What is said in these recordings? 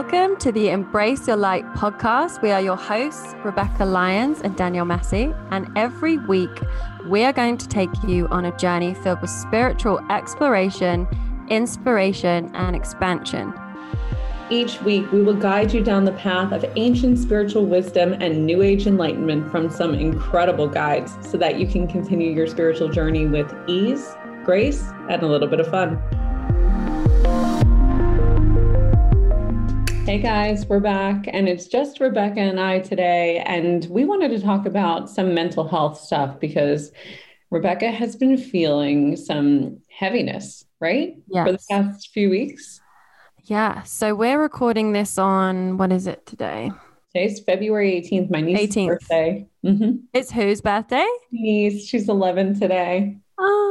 welcome to the Embrace Your Light podcast. We are your hosts, Rebecca Lyons and Daniel Massey. And every week, we are going to take you on a journey filled with spiritual exploration, inspiration, and expansion. Each week, we will guide you down the path of ancient spiritual wisdom and New Age enlightenment from some incredible guides so that you can continue your spiritual journey with ease, grace, and a little bit of fun. Hey guys, we're back, and it's just Rebecca and I today. And we wanted to talk about some mental health stuff because Rebecca has been feeling some heaviness, right? Yes. For the past few weeks. Yeah. So we're recording this on what is it today? Today's February 18th, my niece's 18th. birthday. Mm-hmm. It's whose birthday? Niece, she's 11 today. Oh.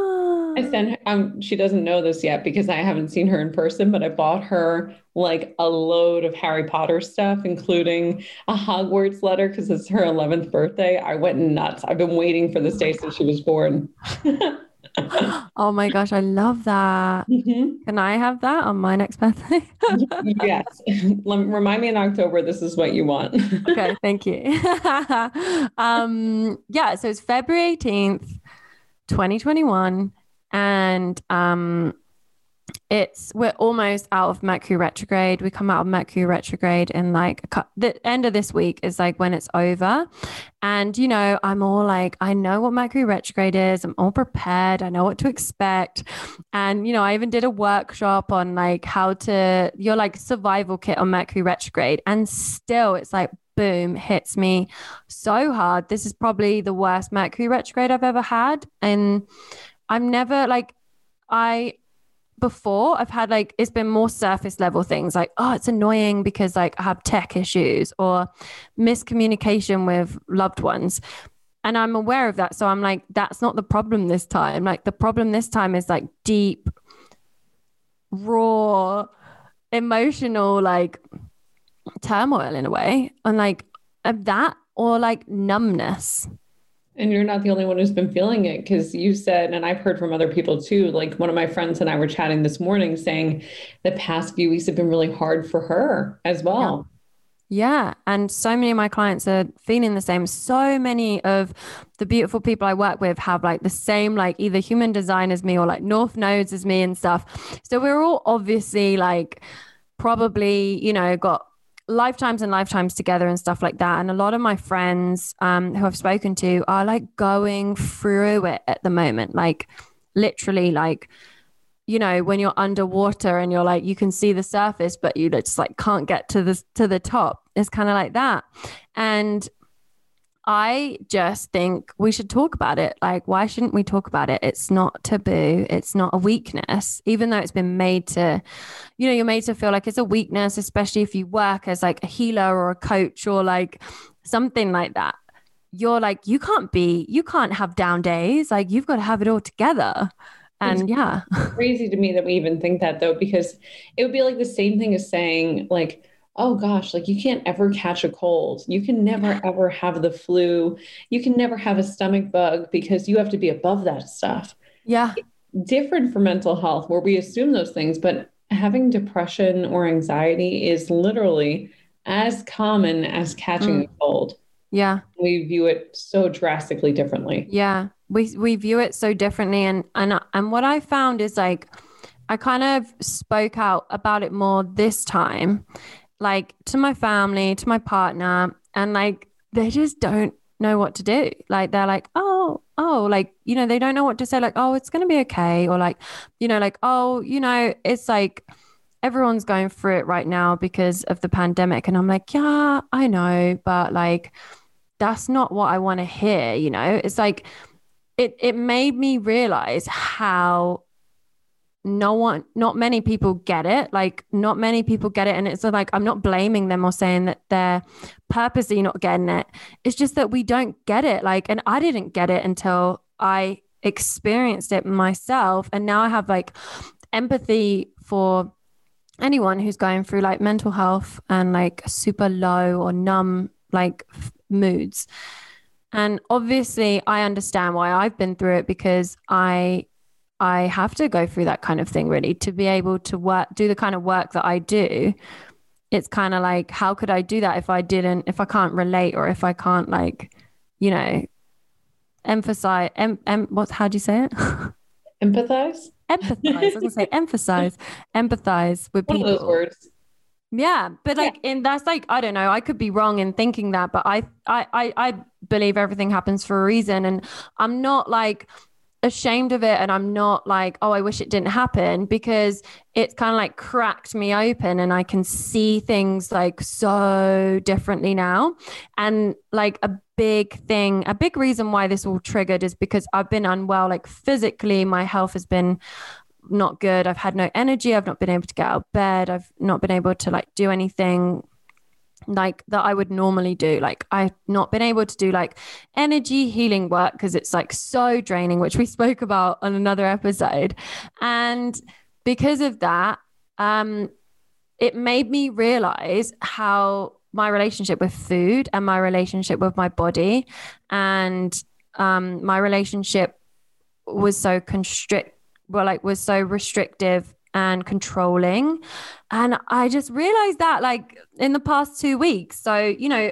I sent her, um, she doesn't know this yet because I haven't seen her in person, but I bought her like a load of Harry Potter stuff, including a Hogwarts letter because it's her 11th birthday. I went nuts. I've been waiting for this day since she was born. oh my gosh, I love that. Mhm. Can I have that on my next birthday? yes. Remind me in October, this is what you want. okay, thank you. um, yeah, so it's February 18th, 2021. And um it's we're almost out of Mercury retrograde. We come out of Mercury retrograde in like the end of this week is like when it's over. And you know, I'm all like, I know what Mercury retrograde is. I'm all prepared. I know what to expect. And you know, I even did a workshop on like how to your like survival kit on Mercury retrograde. And still it's like boom hits me so hard. This is probably the worst Mercury retrograde I've ever had. And I'm never like I before I've had like it's been more surface level things like oh it's annoying because like I have tech issues or miscommunication with loved ones. And I'm aware of that so I'm like that's not the problem this time. Like the problem this time is like deep raw emotional like turmoil in a way. And like that or like numbness And you're not the only one who's been feeling it because you said, and I've heard from other people too. Like one of my friends and I were chatting this morning saying the past few weeks have been really hard for her as well. Yeah. And so many of my clients are feeling the same. So many of the beautiful people I work with have like the same, like either human design as me or like North Nodes as me and stuff. So we're all obviously like probably, you know, got lifetimes and lifetimes together and stuff like that. And a lot of my friends um, who I've spoken to are like going through it at the moment, like literally like you know when you're underwater and you're like you can see the surface but you just like can't get to the to the top. It's kind of like that. And i just think we should talk about it. Like why shouldn't we talk about it? It's not taboo. It's not a weakness even though it's been made to you know you're made to feel like it's a weakness especially if you work as like a healer or a coach or like something like that. You're like you can't be you can't have down days. Like you've got to have it all together. And yeah. Crazy to me that we even think that though, because it would be like the same thing as saying, like, oh gosh, like you can't ever catch a cold. You can never ever have the flu. You can never have a stomach bug because you have to be above that stuff. yeah different for mental health where we assume those things, but having depression or anxiety is literally as common as catching mm. a cold. yeah We view it so drastically differently. Yeah, we we view it so differently, and and and what I found is like, I kind of spoke out about it more this time, like to my family, to my partner, and like they just don't know what to do. Like they're like, oh, oh, like you know, they don't know what to say. Like, oh, it's gonna be okay, or like, you know, like, oh, you know, it's like everyone's going through it right now because of the pandemic, and I'm like, yeah, I know, but like that's not what I want to hear, you know? It's like it it made me realize how no one not many people get it. Like not many people get it. And it's like i'm not blaming them or saying that they're purposely not getting it. It's just that we don't get it. Like and i didn't get it until i experienced it myself. And now i have like empathy for anyone who's going through like mental health and like super low or numb like f- moods. And obviously i understand why i've been through it because i i have to go through that kind of thing really to be able to work do the kind of work that i do it's kind of like, how could I do that if I didn't, if I can't relate or if I can't like, you know, emphasize, em, em, what's, how do you say it? Empathize? empathize. I was gonna say emphasize, empathize with One people. of those words. Yeah, but like, in that's like I don't know. I could be wrong in thinking that, but I I I, I believe everything happens for a reason, and I'm not like ashamed of it and I'm not like, oh, I wish it didn't happen because it's kind of like cracked me open and I can see things like so differently now. And like a big thing, a big reason why this all triggered is because I've been unwell, like physically, my health has been not good. I've had no energy. I've not been able to get out of bed. I've not been able to like do anything like that I would normally do. Like I've not been able to do like energy healing work because it's like so draining, which we spoke about on another episode. And because of that, um, it made me realize how my relationship with food and my relationship with my body and um, my relationship was so constrict well like was so restrictive and controlling. And I just realized that like in the past two weeks. So, you know,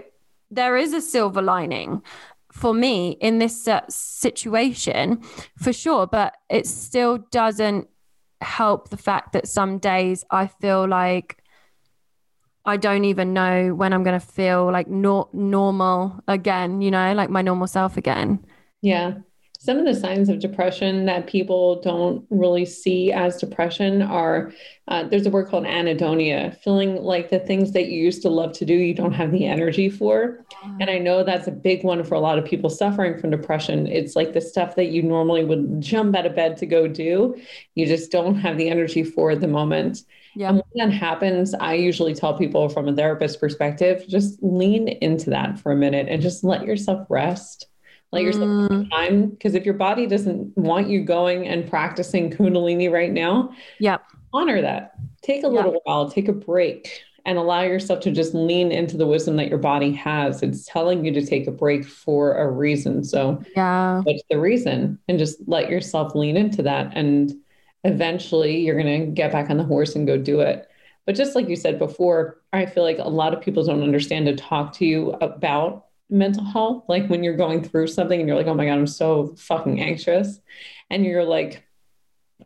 there is a silver lining for me in this uh, situation for sure, but it still doesn't help the fact that some days I feel like I don't even know when I'm going to feel like no- normal again, you know, like my normal self again. Yeah some of the signs of depression that people don't really see as depression are uh, there's a word called anhedonia, feeling like the things that you used to love to do, you don't have the energy for. And I know that's a big one for a lot of people suffering from depression. It's like the stuff that you normally would jump out of bed to go do, you just don't have the energy for at the moment. Yeah. And when that happens, I usually tell people from a therapist perspective, just lean into that for a minute and just let yourself rest let yourself mm. time because if your body doesn't want you going and practicing kundalini right now yep. honor that. Take a little while take a break and allow yourself to just lean into the wisdom that your body has. It's telling you to take a break for a reason. So yeah. what's the reason? And just let yourself lean into that and eventually you're going to get back on the horse and go do it. But just like you said before i feel like a lot of people don't understand to talk to you about mental health like when you're going through something and you're like oh my god i'm so fucking anxious. And you're like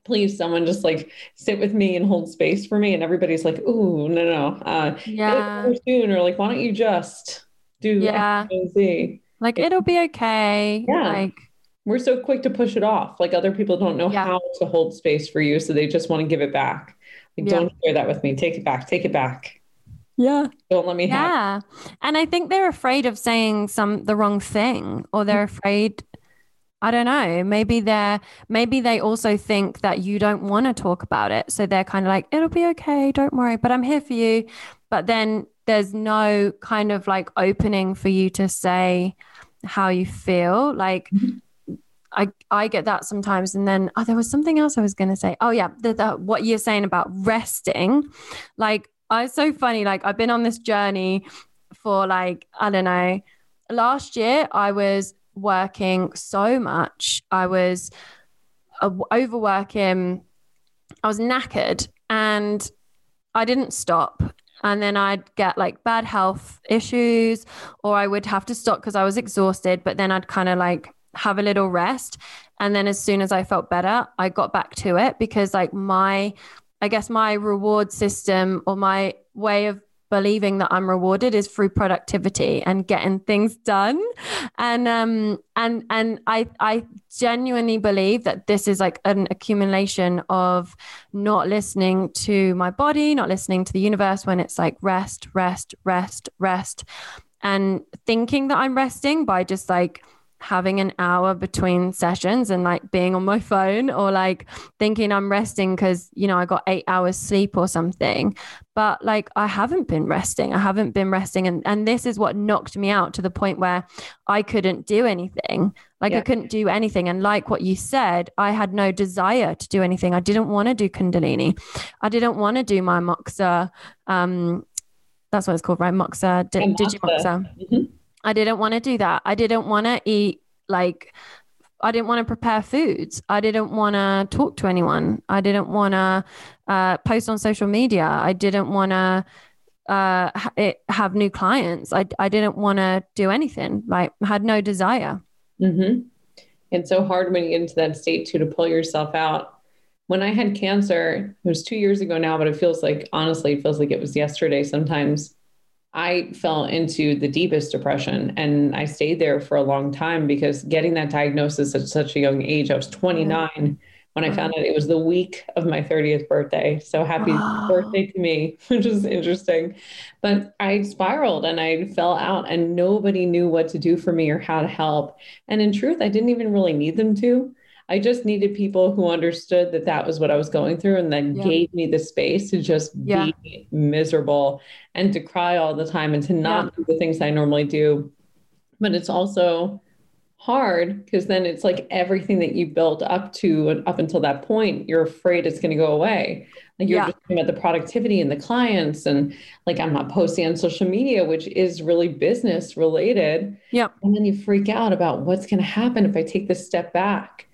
please someone just like sit with me and hold space for me. And everybody's like oh no no uh yeah. soon or like why don't you just do yeah. Z? like it'll be okay. Yeah. Like we're so quick to push it off. Like other people don't know yeah. how to hold space for you so they just want to give it back. Like yeah. don't share that with me. Take it back. Take it back yeah. Don't let me yeah. And I think they're afraid of saying some the wrong thing or they're mm-hmm. afraid I don't know. Maybe they're maybe they also think that you don't want to talk about it. So they're kind of like, it'll be okay, don't worry, but I'm here for you. But then there's no kind of like opening for you to say how you feel. Like mm-hmm. I I get that sometimes. And then oh, there was something else I was gonna say. Oh yeah, the, the, what you're saying about resting. Like It's so funny. Like I've been on this journey for like, I don't know, last year I was working so much. I was uh, overworking. I was knackered and I didn't stop. And then I'd get like bad health issues, or I would have to stop because I was exhausted. But then I'd kind of like have a little rest. And then as soon as I felt better, I got back to it because like my I guess my reward system or my way of believing that I'm rewarded is through productivity and getting things done. And um and and I I genuinely believe that this is like an accumulation of not listening to my body, not listening to the universe when it's like rest, rest, rest, rest and thinking that I'm resting by just like having an hour between sessions and like being on my phone or like thinking I'm resting because, you know, I got eight hours sleep or something. But like I haven't been resting. I haven't been resting. And, and this is what knocked me out to the point where I couldn't do anything. Like yeah. I couldn't do anything. And like what you said, I had no desire to do anything. I didn't want to do Kundalini. I didn't want to do my Moxa. Um, that's what it's called, right? Moxa, D- Digimoxa. Mm-hmm I didn't want to do that. I didn't want to eat like I didn't want to prepare foods. I didn't want to talk to anyone. I didn't want to uh, post on social media. I didn't want to uh, it, have new clients. I, I didn't want to do anything, like, had no desire. Mm-hmm. It's so hard when you get into that state too to pull yourself out. When I had cancer, it was two years ago now, but it feels like, honestly, it feels like it was yesterday sometimes. I fell into the deepest depression and I stayed there for a long time because getting that diagnosis at such a young age, I was 29 yeah. when I found out it was the week of my 30th birthday. So happy wow. birthday to me, which is interesting. But I spiraled and I fell out and nobody knew what to do for me or how to help. And in truth, I didn't even really need them to. I just needed people who understood that that was what I was going through and then yeah. gave me the space to just yeah. be miserable and to cry all the time and to not yeah. do the things I normally do. But it's also hard because then it's like everything that you built up to up until that point, you're afraid it's going to go away. Like you're just talking about the productivity and the clients, and like I'm not posting on social media, which is really business related. Yeah. And then you freak out about what's going to happen if I take this step back.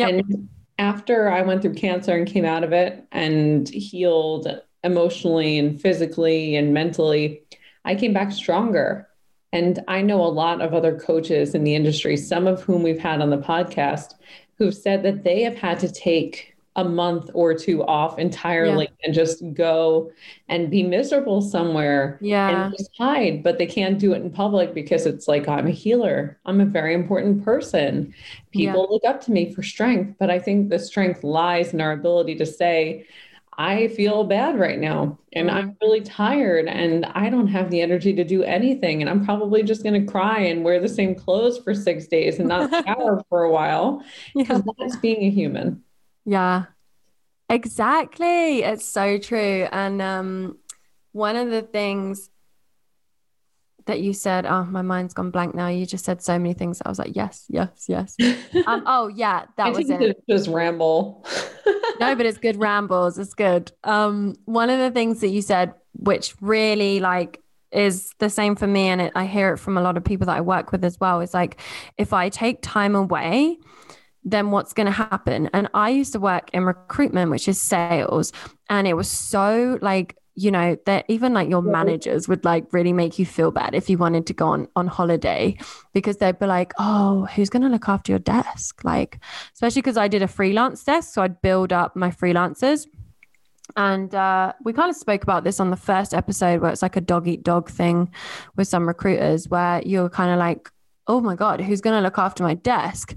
Yep. And after I went through cancer and came out of it and healed emotionally and physically and mentally, I came back stronger. And I know a lot of other coaches in the industry, some of whom we've had on the podcast, who've said that they have had to take a month or two off entirely yeah. and just go and be miserable somewhere yeah. and just hide but they can't do it in public because it's like i'm a healer i'm a very important person people yeah. look up to me for strength but i think the strength lies in our ability to say i feel bad right now and i'm really tired and i don't have the energy to do anything and i'm probably just going to cry and wear the same clothes for six days and not shower for a while because yeah. that's being a human yeah, exactly. It's so true. And um, one of the things that you said, oh, my mind's gone blank now. You just said so many things. I was like, yes, yes, yes. um, oh, yeah, that I was it. Just ramble. no, but it's good rambles. It's good. Um, one of the things that you said, which really like is the same for me, and it, I hear it from a lot of people that I work with as well, is like if I take time away, then what's going to happen? And I used to work in recruitment, which is sales. And it was so like, you know, that even like your managers would like really make you feel bad if you wanted to go on, on holiday because they'd be like, oh, who's going to look after your desk? Like, especially because I did a freelance desk. So I'd build up my freelancers. And uh, we kind of spoke about this on the first episode where it's like a dog eat dog thing with some recruiters where you're kind of like, oh my God, who's going to look after my desk?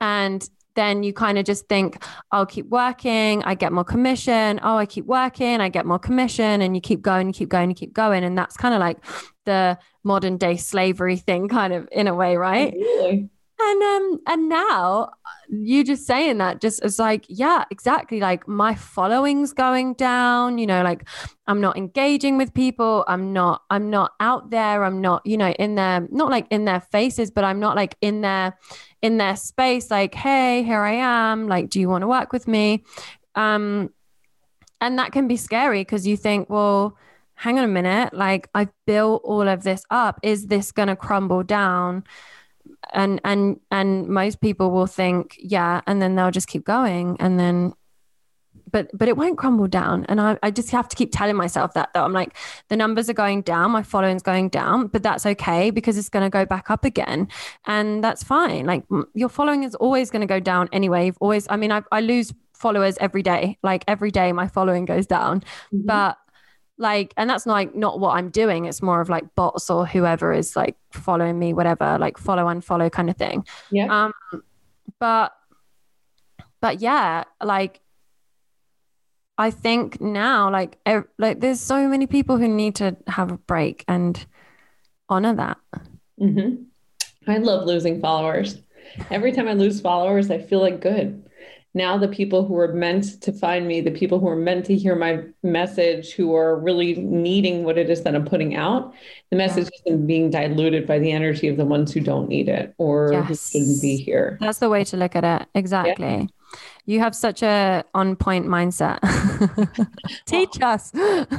And then you kind of just think, I'll keep working, I get more commission. Oh, I keep working, I get more commission. And you keep going, you keep going, you keep going. And that's kind of like the modern day slavery thing, kind of in a way, right? Really? And um, and now you just saying that just as like, yeah, exactly. Like my following's going down, you know, like I'm not engaging with people. I'm not, I'm not out there. I'm not, you know, in their, not like in their faces, but I'm not like in their in their space like hey here i am like do you want to work with me um and that can be scary because you think well hang on a minute like i've built all of this up is this going to crumble down and and and most people will think yeah and then they'll just keep going and then but but it won't crumble down. And I, I just have to keep telling myself that though. I'm like the numbers are going down my following's going down but that's okay because it's going to go back up again and that's fine. Like your following is always going to go down anyway. You've always i mean I, I lose followers every day. Like every day my following goes down. Mm-hmm. but like and that's not like not what i'm doing it's more of like bots or whoever is like following me whatever like follow and follow kind of thing yeah um but but yeah like I think now, like, er, like there's so many people who need to have a break and honor that. Mm-hmm. I love losing followers. Every time I lose followers, I feel like good. Now, the people who are meant to find me, the people who are meant to hear my message, who are really needing what it is that I'm putting out, the message yeah. isn't being diluted by the energy of the ones who don't need it or yes. who shouldn't be here. That's the way to look at it. Exactly. Yeah. You have such a on point mindset. Teach us. That's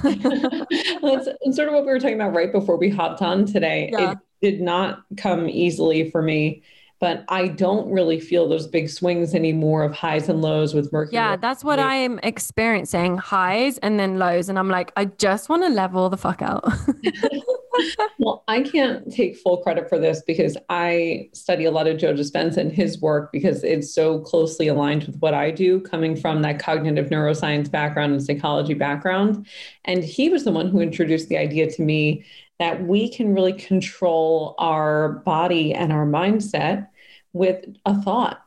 sort of what we were talking about right before we hopped on today. Yeah. It did not come easily for me but I don't really feel those big swings anymore of highs and lows with Mercury. Yeah, that's what I'm experiencing highs and then lows. And I'm like, I just want to level the fuck out. well, I can't take full credit for this because I study a lot of Joe Dispenza and his work because it's so closely aligned with what I do, coming from that cognitive neuroscience background and psychology background. And he was the one who introduced the idea to me that we can really control our body and our mindset with a thought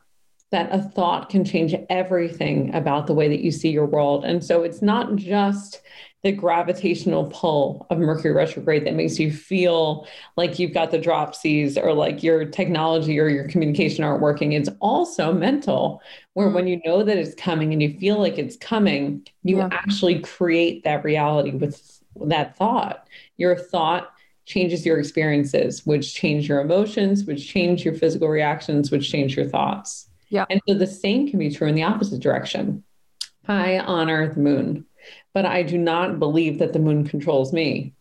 that a thought can change everything about the way that you see your world. And so it's not just the gravitational pull of Mercury retrograde that makes you feel like you've got the dropsies or like your technology or your communication aren't working. It's also mental, where when you know that it's coming and you feel like it's coming, you yeah. actually create that reality with that thought. Your thought changes your experiences, which change your emotions, which change your physical reactions, which change your thoughts. Yeah. And so the same can be true in the opposite direction. I honor the moon but I do not believe that the moon controls me.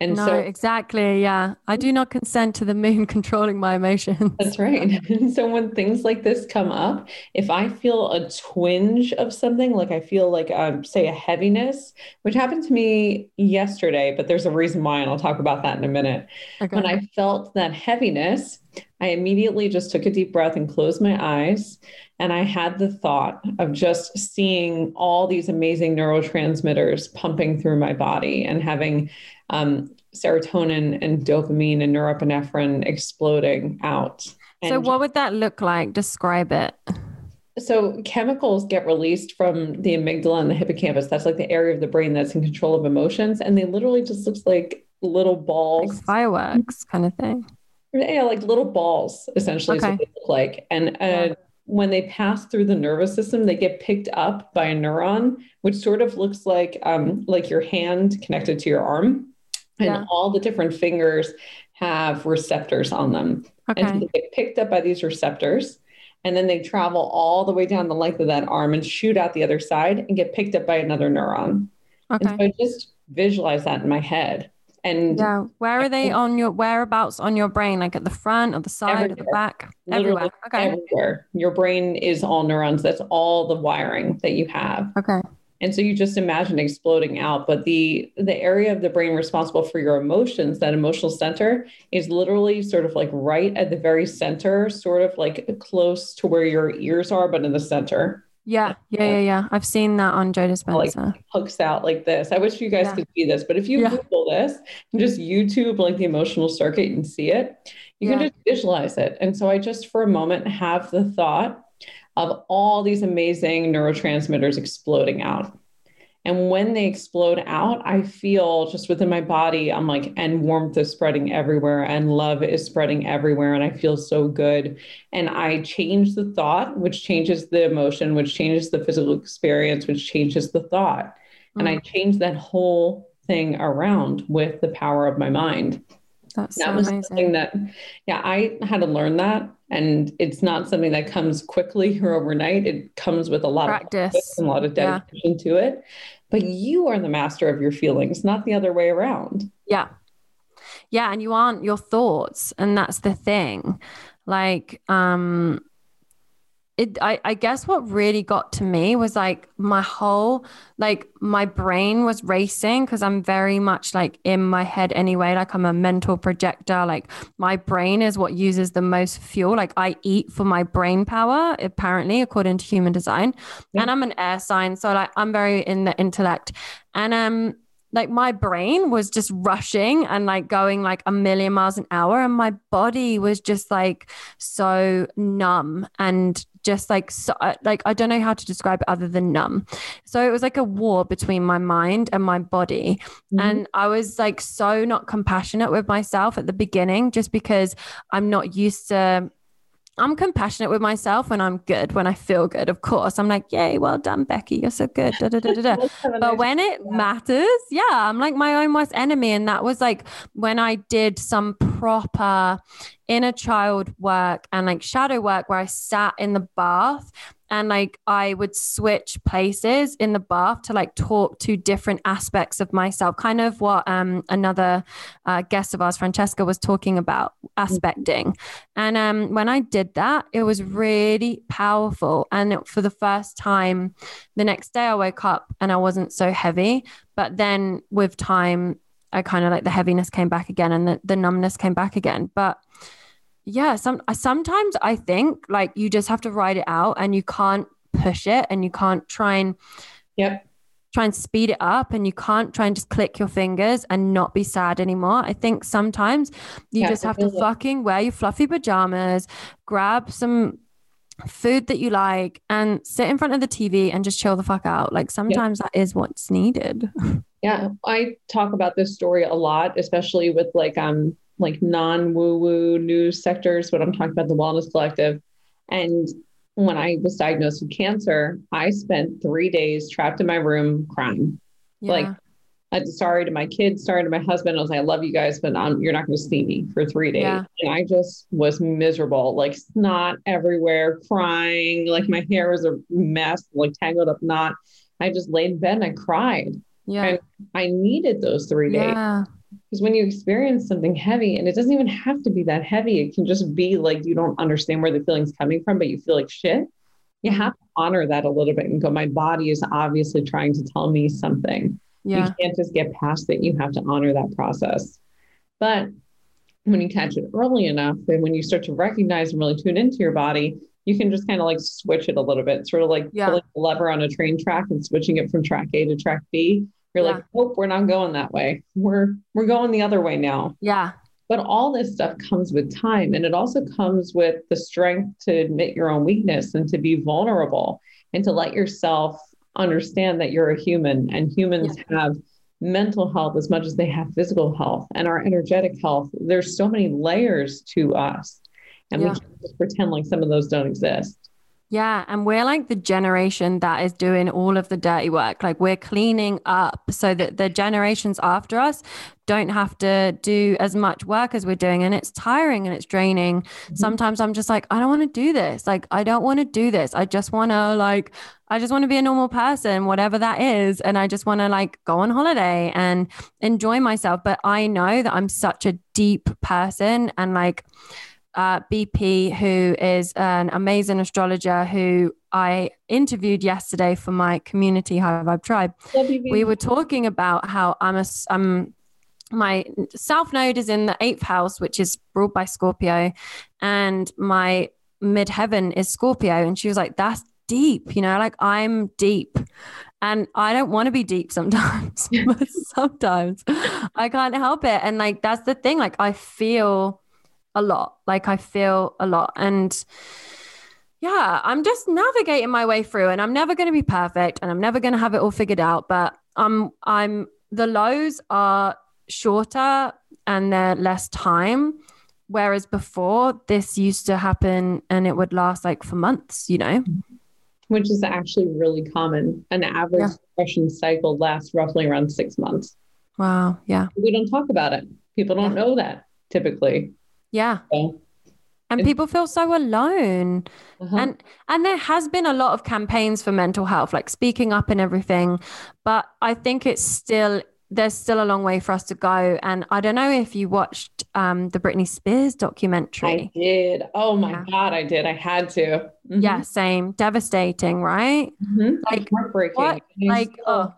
And no, so exactly. Yeah. I do not consent to the moon controlling my emotions. That's right. And so when things like this come up, if I feel a twinge of something, like I feel like, um, say, a heaviness, which happened to me yesterday, but there's a reason why, and I'll talk about that in a minute. Okay. When I felt that heaviness, I immediately just took a deep breath and closed my eyes. And I had the thought of just seeing all these amazing neurotransmitters pumping through my body and having um, serotonin and dopamine and norepinephrine exploding out. So, what would that look like? Describe it. So, chemicals get released from the amygdala and the hippocampus. That's like the area of the brain that's in control of emotions. And they literally just looks like little balls, like fireworks kind of thing. Yeah, like little balls, essentially, okay. is what they look like. And uh, yeah. when they pass through the nervous system, they get picked up by a neuron, which sort of looks like um, like your hand connected to your arm, and yeah. all the different fingers have receptors on them. Okay. And so they get picked up by these receptors, and then they travel all the way down the length of that arm and shoot out the other side and get picked up by another neuron. Okay. And so I just visualize that in my head. And yeah, where are they on your whereabouts on your brain? Like at the front or the side or the back? Everywhere. Okay. Everywhere. Your brain is all neurons. That's all the wiring that you have. Okay. And so you just imagine exploding out. But the the area of the brain responsible for your emotions, that emotional center, is literally sort of like right at the very center, sort of like close to where your ears are, but in the center. Yeah, yeah, yeah, yeah. I've seen that on Joe Dispenza. Like hooks out like this. I wish you guys yeah. could see this, but if you yeah. Google this and just YouTube like the emotional circuit and see it, you yeah. can just visualize it. And so I just for a moment have the thought of all these amazing neurotransmitters exploding out. And when they explode out, I feel just within my body, I'm like, and warmth is spreading everywhere, and love is spreading everywhere. And I feel so good. And I change the thought, which changes the emotion, which changes the physical experience, which changes the thought. Mm-hmm. And I mm. change that whole thing around with the power of my mind. That's that so was amazing. something that, yeah, I had to learn that. And it's not something that comes quickly or overnight. It comes with a lot Practice. of practice and a lot of dedication yeah. to it. But you are the master of your feelings, not the other way around. Yeah. Yeah. And you aren't your thoughts. And that's the thing. Like, um, it I, I guess what really got to me was like my whole like my brain was racing because i'm very much like in my head anyway. Like i'm a mental projector. Like my brain is what uses the most fuel. Like i eat for my brain power apparently according to human design. Yeah. and i'm an air sign so like i'm very in the intellect. And um like my brain was just rushing and like going like a million miles an hour. And my body was just like so numb and just like so uh, like I don't know how to describe it other than numb. So it was like a war between my mind and my body. Mm-hmm. And I was like so not compassionate with myself at the beginning just because I'm not used to I'm compassionate with myself when I'm good, when I feel good, of course. I'm like, yay, well done, Becky. You're so good. Da, da, da, but when it matters, yeah, I'm like my own worst enemy. And that was like when I did some proper inner child work and like shadow work where I sat in the bath and like I would switch places in the bath to like talk to different aspects of myself, kind of what um, another uh, guest of ours, Francesca, was talking about aspecting. And um, when I did that, it was really powerful. And for the first time, the next day I woke up and I wasn't so heavy. But then with time, I kind of like the heaviness came back again and the, the numbness came back again. But yeah, some sometimes I think like you just have to write it out and you can't push it and you can't try and yep try and speed it up and you can't try and just click your fingers and not be sad anymore. I think sometimes you yeah, just have to fucking wear your fluffy pajamas, grab some food that you like and sit in front of the TV and just chill the fuck out. Like sometimes that is what's needed. Yeah, I talk about this story a lot, especially with like um like non woo woo news sectors, but I'm talking about the Wellness Collective. And when I was diagnosed with cancer, I spent three days trapped in my room crying. Yeah. Like, I'm sorry to my kids, sorry to my husband. I was like, I love you guys, but um, you're not going to see me for three days. Yeah. And I just was miserable, like snot everywhere, crying. Like my hair was a mess, like tangled up knot. I just laid in bed and I cried. Yeah. And I needed those three days. Yeah. Because when you experience something heavy, and it doesn't even have to be that heavy, it can just be like you don't understand where the feeling's coming from, but you feel like shit. You mm-hmm. have to honor that a little bit and go, my body is obviously trying to tell me something. Yeah. You can't just get past it. You have to honor that process. But when you catch it early enough, and when you start to recognize and really tune into your body, you can just kind of like switch it a little bit, sort of like yeah. pulling a lever on a train track and switching it from track A to track B you're yeah. like, oh, we're not going that way. We're we're going the other way now. Yeah. But all this stuff comes with time. And it also comes with the strength to admit your own weakness and to be vulnerable and to let yourself understand that you're a human and humans yeah. have mental health as much as they have physical health and our energetic health. There's so many layers to us. And yeah. we can't just pretend like some of those don't exist. Yeah. And we're like the generation that is doing all of the dirty work. Like we're cleaning up so that the generations after us don't have to do as much work as we're doing. And it's tiring and it's draining. Mm-hmm. Sometimes I'm just like, I don't want to do this. Like, I don't want to do this. I just want to, like, I just want to be a normal person, whatever that is. And I just want to, like, go on holiday and enjoy myself. But I know that I'm such a deep person and, like, uh, BP, who is an amazing astrologer who I interviewed yesterday for my community High Vibe Tribe. We were talking about how I'm a, I'm, my South Node is in the eighth house, which is ruled by Scorpio, and my midheaven is Scorpio. And she was like, that's deep, you know, like I'm deep. And I don't want to be deep sometimes, but sometimes I can't help it. And like, that's the thing. Like, I feel a lot. Like I feel a lot. And yeah, I'm just navigating my way through and I'm never going to be perfect and I'm never going to have it all figured out, but I'm I'm the lows are shorter and they're less time whereas before this used to happen and it would last like for months, you know. Which is actually really common. An average yeah. depression cycle lasts roughly around 6 months. Wow, yeah. We don't talk about it. People don't yeah. know that typically. Yeah. And people feel so alone. Uh-huh. And and there has been a lot of campaigns for mental health, like speaking up and everything. But I think it's still there's still a long way for us to go. And I don't know if you watched um, the Britney Spears documentary. I did. Oh my yeah. God, I did. I had to. Mm-hmm. Yeah, same. Devastating, right? Mm-hmm. Like heartbreaking. What? Like, oh,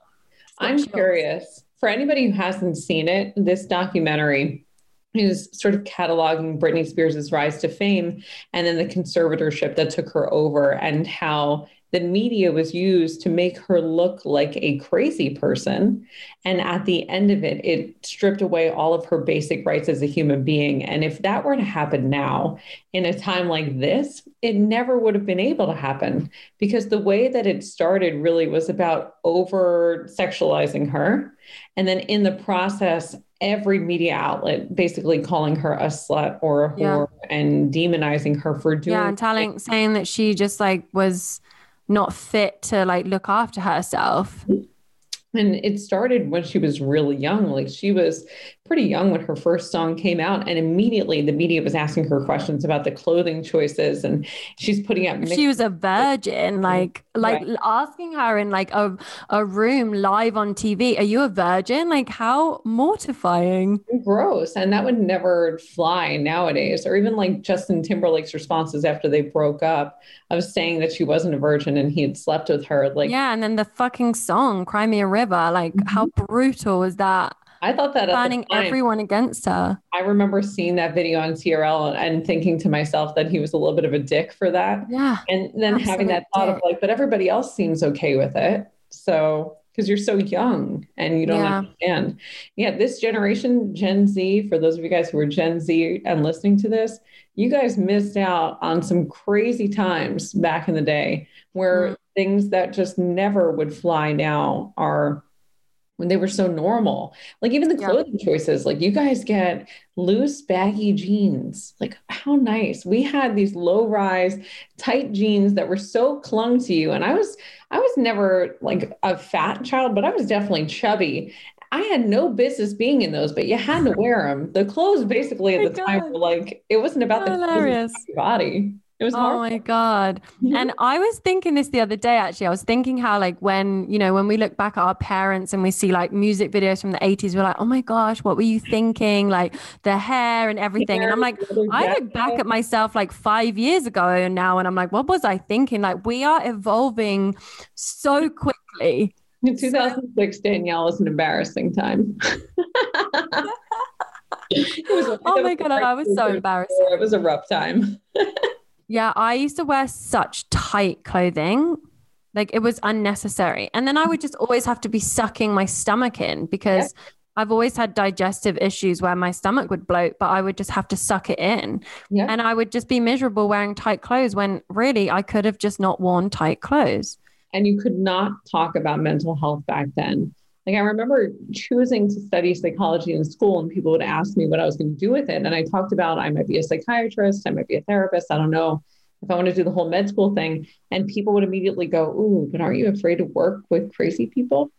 I'm curious. For anybody who hasn't seen it, this documentary is sort of cataloging Britney Spears' rise to fame and then the conservatorship that took her over and how the media was used to make her look like a crazy person. And at the end of it, it stripped away all of her basic rights as a human being. And if that were to happen now, in a time like this, it never would have been able to happen because the way that it started really was about over sexualizing her. And then in the process, every media outlet basically calling her a slut or a whore yeah. and demonizing her for doing yeah and telling saying that she just like was not fit to like look after herself. And it started when she was really young. Like she was pretty young when her first song came out, and immediately the media was asking her questions about the clothing choices, and she's putting out. She was a virgin, like like right. asking her in like a a room live on TV, "Are you a virgin?" Like how mortifying, gross, and that would never fly nowadays. Or even like Justin Timberlake's responses after they broke up, was saying that she wasn't a virgin and he had slept with her. Like yeah, and then the fucking song "Cry Me a River," like mm-hmm. how brutal is that? I thought that turning everyone against her. I remember seeing that video on TRL and thinking to myself that he was a little bit of a dick for that. Yeah. And then having that thought dick. of like, but everybody else seems okay with it. So because you're so young and you don't yeah. understand. Yeah, this generation, Gen Z, for those of you guys who are Gen Z and listening to this, you guys missed out on some crazy times back in the day where mm. things that just never would fly now are when they were so normal. Like even the clothing yeah. choices, like you guys get loose, baggy jeans. Like how nice. We had these low rise, tight jeans that were so clung to you. And I was, I was never like a fat child, but I was definitely chubby. I had no business being in those, but you had to wear them. The clothes basically at the time were like, it wasn't about the body. It was oh my god! and I was thinking this the other day. Actually, I was thinking how like when you know when we look back at our parents and we see like music videos from the eighties, we're like, oh my gosh, what were you thinking? Like the hair and everything. And I'm like, I look back at myself like five years ago and now, and I'm like, what was I thinking? Like we are evolving so quickly. In 2006, Danielle was an embarrassing time. was, oh my god, I was so embarrassed. It was a rough time. Yeah, I used to wear such tight clothing. Like it was unnecessary. And then I would just always have to be sucking my stomach in because yeah. I've always had digestive issues where my stomach would bloat, but I would just have to suck it in. Yeah. And I would just be miserable wearing tight clothes when really I could have just not worn tight clothes. And you could not talk about mental health back then. Like I remember choosing to study psychology in school, and people would ask me what I was going to do with it. And I talked about I might be a psychiatrist, I might be a therapist, I don't know if I want to do the whole med school thing. And people would immediately go, Ooh, but aren't you afraid to work with crazy people?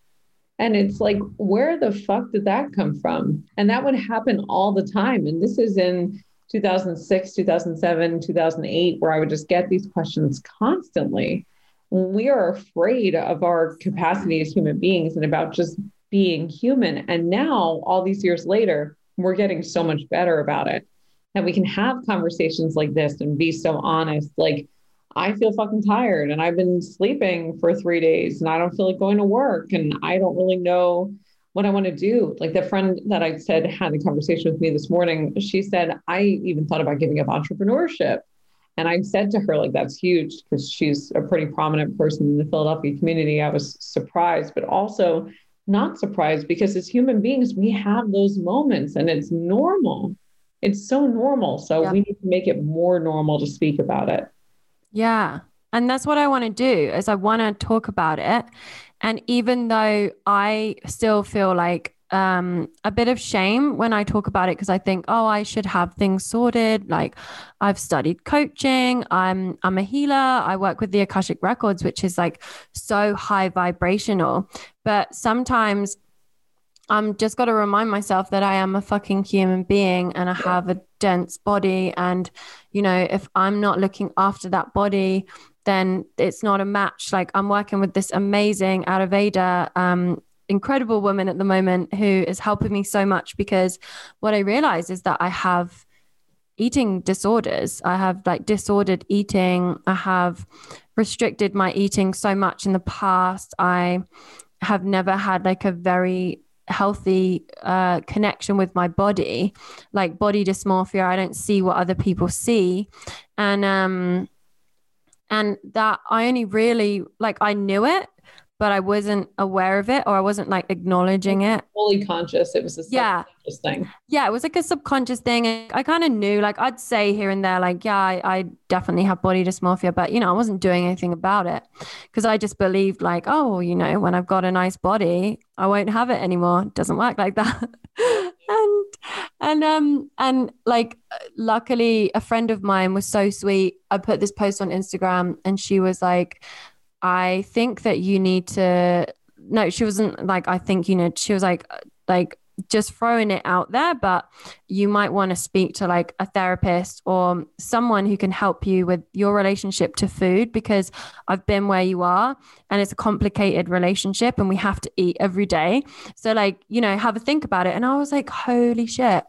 And it's like, where the fuck did that come from? And that would happen all the time. And this is in 2006, 2007, 2008, where I would just get these questions constantly we are afraid of our capacity as human beings and about just being human. And now, all these years later, we're getting so much better about it that we can have conversations like this and be so honest. Like, I feel fucking tired and I've been sleeping for three days and I don't feel like going to work and I don't really know what I want to do. Like the friend that I said had a conversation with me this morning, she said, I even thought about giving up entrepreneurship. And I said to her, like, that's huge because she's a pretty prominent person in the Philadelphia community. I was surprised, but also not surprised because as human beings, we have those moments and it's normal. It's so normal. So yeah. we need to make it more normal to speak about it. Yeah. And that's what I want to do is I want to talk about it. And even though I still feel like um, a bit of shame when I talk about it because I think, oh, I should have things sorted. Like I've studied coaching. I'm I'm a healer. I work with the Akashic Records, which is like so high vibrational. But sometimes I'm just got to remind myself that I am a fucking human being and I have a dense body. And, you know, if I'm not looking after that body, then it's not a match. Like I'm working with this amazing Ayurveda um, incredible woman at the moment who is helping me so much because what I realize is that I have eating disorders. I have like disordered eating. I have restricted my eating so much in the past. I have never had like a very healthy uh, connection with my body, like body dysmorphia. I don't see what other people see. And, um, and that I only really like I knew it but I wasn't aware of it or I wasn't like acknowledging it. Fully conscious. It was a yeah. thing. Yeah, it was like a subconscious thing. I kind of knew, like I'd say here and there, like, yeah, I, I definitely have body dysmorphia, but you know, I wasn't doing anything about it because I just believed like, oh, you know, when I've got a nice body, I won't have it anymore. It doesn't work like that. and and um and like luckily a friend of mine was so sweet. I put this post on Instagram and she was like, I think that you need to no, she wasn't like I think you know, she was like like just throwing it out there, but you might want to speak to like a therapist or someone who can help you with your relationship to food because I've been where you are and it's a complicated relationship and we have to eat every day. So, like, you know, have a think about it. And I was like, holy shit,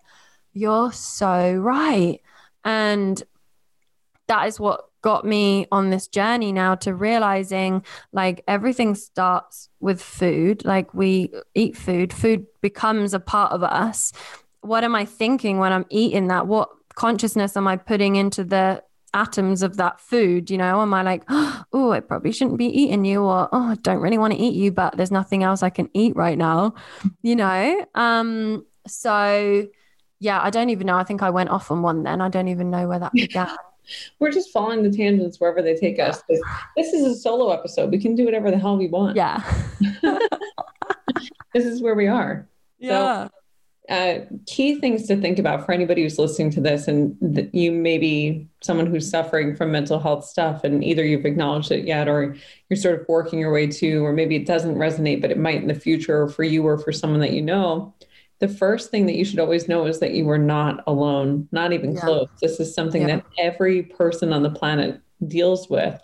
you're so right. And that is what got me on this journey now to realizing like everything starts with food. Like we eat food, food becomes a part of us. What am I thinking when I'm eating that? What consciousness am I putting into the atoms of that food? You know, am I like, oh, I probably shouldn't be eating you, or oh, I don't really want to eat you, but there's nothing else I can eat right now, you know? Um, so yeah, I don't even know. I think I went off on one then. I don't even know where that began we're just following the tangents wherever they take us. This is a solo episode. We can do whatever the hell we want. Yeah. this is where we are. Yeah. So, uh, key things to think about for anybody who's listening to this, and th- you may be someone who's suffering from mental health stuff, and either you've acknowledged it yet, or you're sort of working your way to, or maybe it doesn't resonate, but it might in the future for you or for someone that you know the first thing that you should always know is that you are not alone, not even yeah. close. This is something yeah. that every person on the planet deals with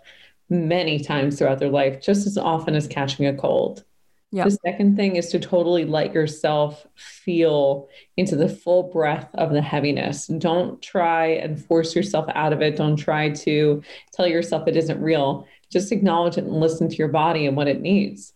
many times throughout their life, just as often as catching a cold. Yeah. The second thing is to totally let yourself feel into the full breath of the heaviness. Don't try and force yourself out of it. Don't try to tell yourself it isn't real. Just acknowledge it and listen to your body and what it needs.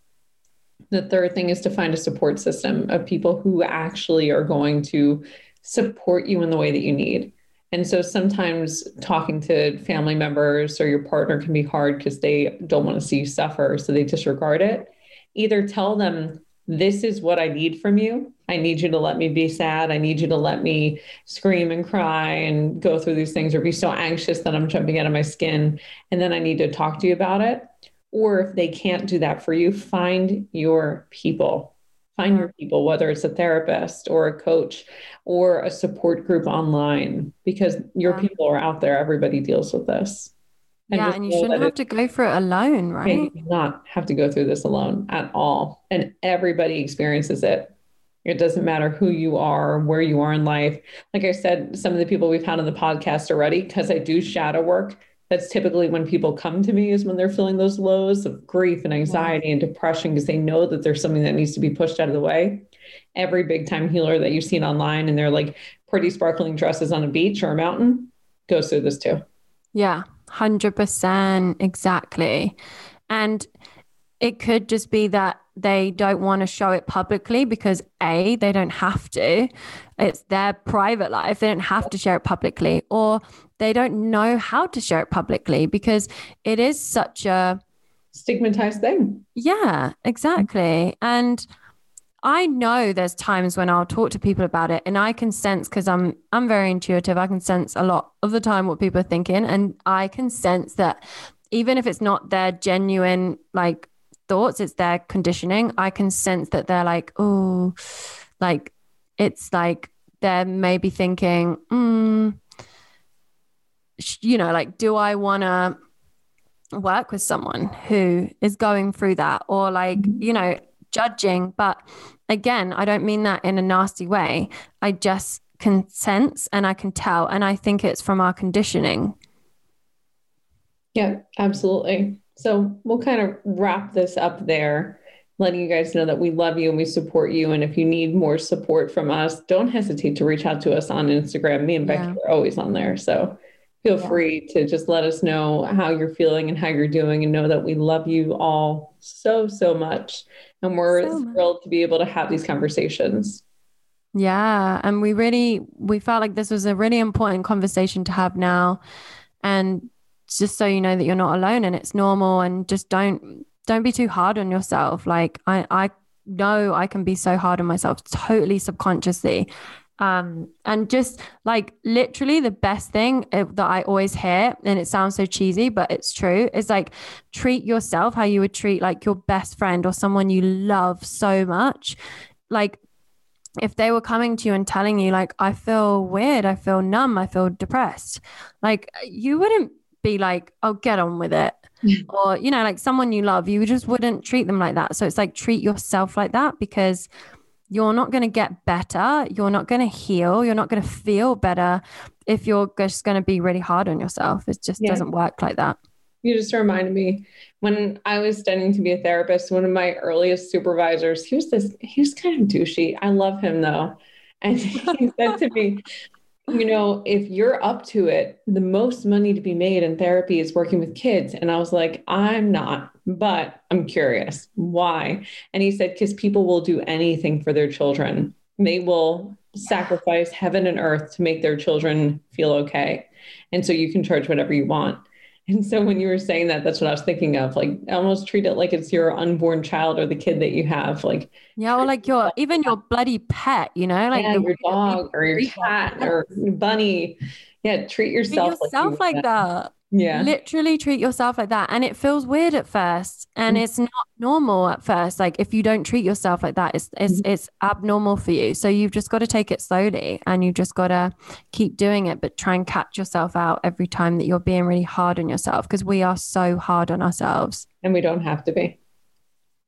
The third thing is to find a support system of people who actually are going to support you in the way that you need. And so sometimes talking to family members or your partner can be hard because they don't want to see you suffer. So they disregard it. Either tell them, this is what I need from you. I need you to let me be sad. I need you to let me scream and cry and go through these things or be so anxious that I'm jumping out of my skin. And then I need to talk to you about it. Or if they can't do that for you, find your people. Find your people, whether it's a therapist or a coach or a support group online, because your yeah. people are out there. Everybody deals with this. And yeah, and you shouldn't have to go through it alone, right? You do not have to go through this alone at all. And everybody experiences it. It doesn't matter who you are, where you are in life. Like I said, some of the people we've had on the podcast already, because I do shadow work, that's typically when people come to me is when they're feeling those lows of grief and mm-hmm. anxiety and depression because they know that there's something that needs to be pushed out of the way. Every big time healer that you've seen online and they're like pretty sparkling dresses on a beach or a mountain goes through this too. Yeah 100% exactly. And it could just be that they don't want to show it publicly because a they don't have to. It's their private life. They don't have to share it publicly. Or they don't know how to share it publicly because it is such a stigmatized thing. Yeah exactly. And i know there's times when i'll talk to people about it and i can sense because i'm i'm very intuitive. I can sense a lot of the time what people are thinking and i can sense that even if it's not their genuine like thoughts, it's their conditioning. I can sense that they're like, oh, like it's like they're maybe thinking, mm, you know, like, do I want to work with someone who is going through that or like, you know, judging? But again, I don't mean that in a nasty way. I just can sense and I can tell. And I think it's from our conditioning. Yeah, absolutely. So we'll kind of wrap this up there, letting you guys know that we love you and we support you. And if you need more support from us, don't hesitate to reach out to us on Instagram. Me and Becky yeah. are always on there. So feel yeah. free to just let us know how you're feeling and how you're doing and know that we love you all so, so much. And we're so thrilled much. to be able to have these conversations. Yeah. And we really, we felt like this was a really important conversation to have now. And just so you know that you're not alone and it's normal and just don't don't be too hard on yourself. Like i i know i can be so hard on myself totally subconsciously. Um and just like literally the best thing uh, that i always hear and it sounds so cheesy but it's true is like treat yourself how you would treat like your best friend or someone you love so much. Like if they were coming to you and telling you like i feel weird i feel numb i feel depressed like you wouldn't be like, oh, get on with it. or, you know, like someone you love, you just wouldn't treat them like that. So it's like treat yourself like that because you're not going to get better. You're not going to heal. You're not going to feel better if you're just going to be really hard on yourself. It just yeah. doesn't work like that. You just reminded me when I was studying to be a therapist, one of my earliest supervisors, he was this, he was kind of douchey. I love him though. And he said to me, you know, if you're up to it, the most money to be made in therapy is working with kids. And I was like, I'm not, but I'm curious. Why? And he said, because people will do anything for their children. They will sacrifice heaven and earth to make their children feel okay. And so you can charge whatever you want. And so when you were saying that, that's what I was thinking of. Like almost treat it like it's your unborn child or the kid that you have. Like yeah, or like your even your bloody pet, you know, like yeah, the, your dog or your cat or bunny. Yeah, treat yourself, treat yourself like, like that. that. Yeah. Literally treat yourself like that. And it feels weird at first. And mm-hmm. it's not normal at first. Like if you don't treat yourself like that, it's it's mm-hmm. it's abnormal for you. So you've just got to take it slowly and you've just gotta keep doing it, but try and catch yourself out every time that you're being really hard on yourself because we are so hard on ourselves. And we don't have to be.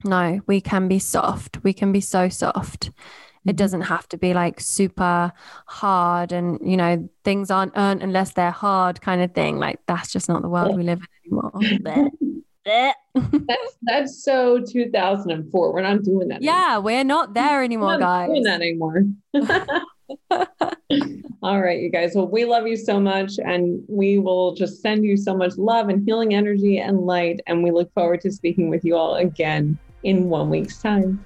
No, we can be soft. We can be so soft. It mm-hmm. doesn't have to be like super hard and, you know, things aren't earned unless they're hard kind of thing. Like that's just not the world we live in anymore. that's that's so 2004. We're not doing that. Yeah, anymore. we're not there anymore, not guys. Doing that anymore. All right, you guys. Well, we love you so much, and we will just send you so much love and healing energy and light. And we look forward to speaking with you all again in one week's time.